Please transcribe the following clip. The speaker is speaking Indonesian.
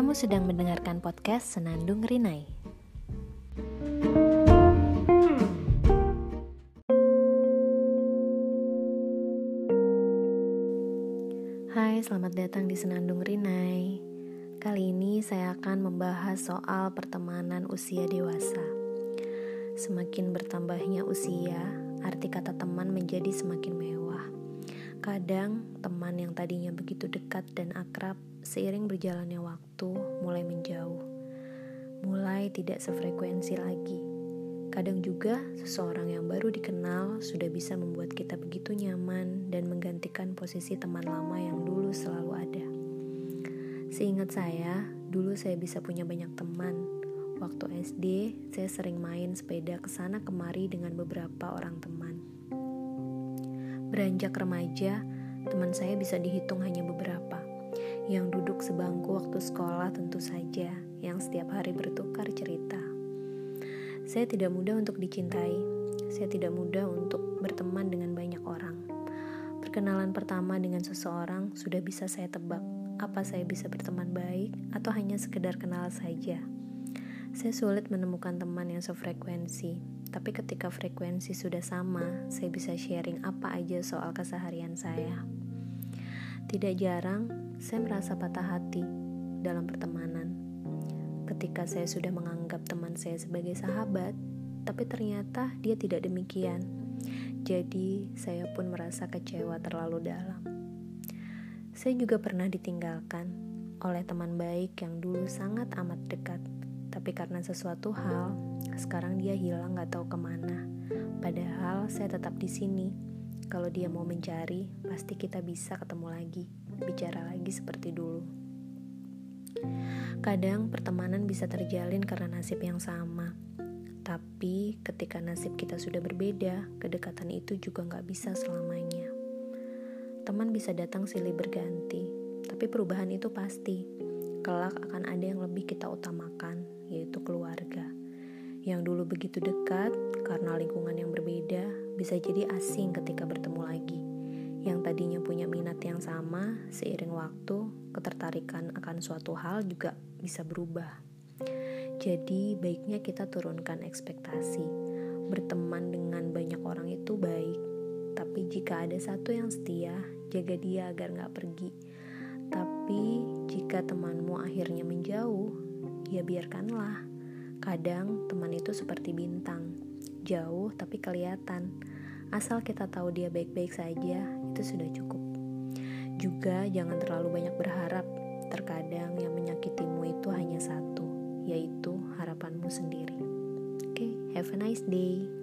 Kamu sedang mendengarkan podcast Senandung Rinai. Hai, selamat datang di Senandung Rinai. Kali ini saya akan membahas soal pertemanan usia dewasa. Semakin bertambahnya usia, arti kata teman menjadi semakin mewah. Kadang, teman yang tadinya begitu dekat dan akrab seiring berjalannya waktu mulai menjauh, mulai tidak sefrekuensi lagi. Kadang juga seseorang yang baru dikenal sudah bisa membuat kita begitu nyaman dan menggantikan posisi teman lama yang dulu selalu ada. Seingat saya, dulu saya bisa punya banyak teman. Waktu SD, saya sering main sepeda ke sana kemari dengan beberapa orang teman. Beranjak remaja, teman saya bisa dihitung hanya beberapa yang duduk sebangku waktu sekolah tentu saja, yang setiap hari bertukar cerita. Saya tidak mudah untuk dicintai, saya tidak mudah untuk berteman dengan banyak orang. Perkenalan pertama dengan seseorang sudah bisa saya tebak apa saya bisa berteman baik atau hanya sekedar kenal saja. Saya sulit menemukan teman yang sefrekuensi, tapi ketika frekuensi sudah sama, saya bisa sharing apa aja soal keseharian saya. Tidak jarang, saya merasa patah hati dalam pertemanan. Ketika saya sudah menganggap teman saya sebagai sahabat, tapi ternyata dia tidak demikian. Jadi, saya pun merasa kecewa terlalu dalam. Saya juga pernah ditinggalkan oleh teman baik yang dulu sangat amat dekat, tapi karena sesuatu hal, sekarang dia hilang gak tahu ke mana. Padahal saya tetap di sini. Kalau dia mau mencari, pasti kita bisa ketemu lagi bicara lagi seperti dulu. Kadang pertemanan bisa terjalin karena nasib yang sama. Tapi ketika nasib kita sudah berbeda, kedekatan itu juga nggak bisa selamanya. Teman bisa datang silih berganti, tapi perubahan itu pasti. Kelak akan ada yang lebih kita utamakan, yaitu keluarga. Yang dulu begitu dekat, karena lingkungan yang berbeda, bisa jadi asing ketika bertemu lagi yang tadinya punya minat yang sama, seiring waktu, ketertarikan akan suatu hal juga bisa berubah. Jadi, baiknya kita turunkan ekspektasi. Berteman dengan banyak orang itu baik, tapi jika ada satu yang setia, jaga dia agar gak pergi. Tapi, jika temanmu akhirnya menjauh, ya biarkanlah. Kadang teman itu seperti bintang, jauh tapi kelihatan Asal kita tahu dia baik-baik saja, itu sudah cukup. Juga jangan terlalu banyak berharap. Terkadang yang menyakitimu itu hanya satu, yaitu harapanmu sendiri. Oke, okay, have a nice day.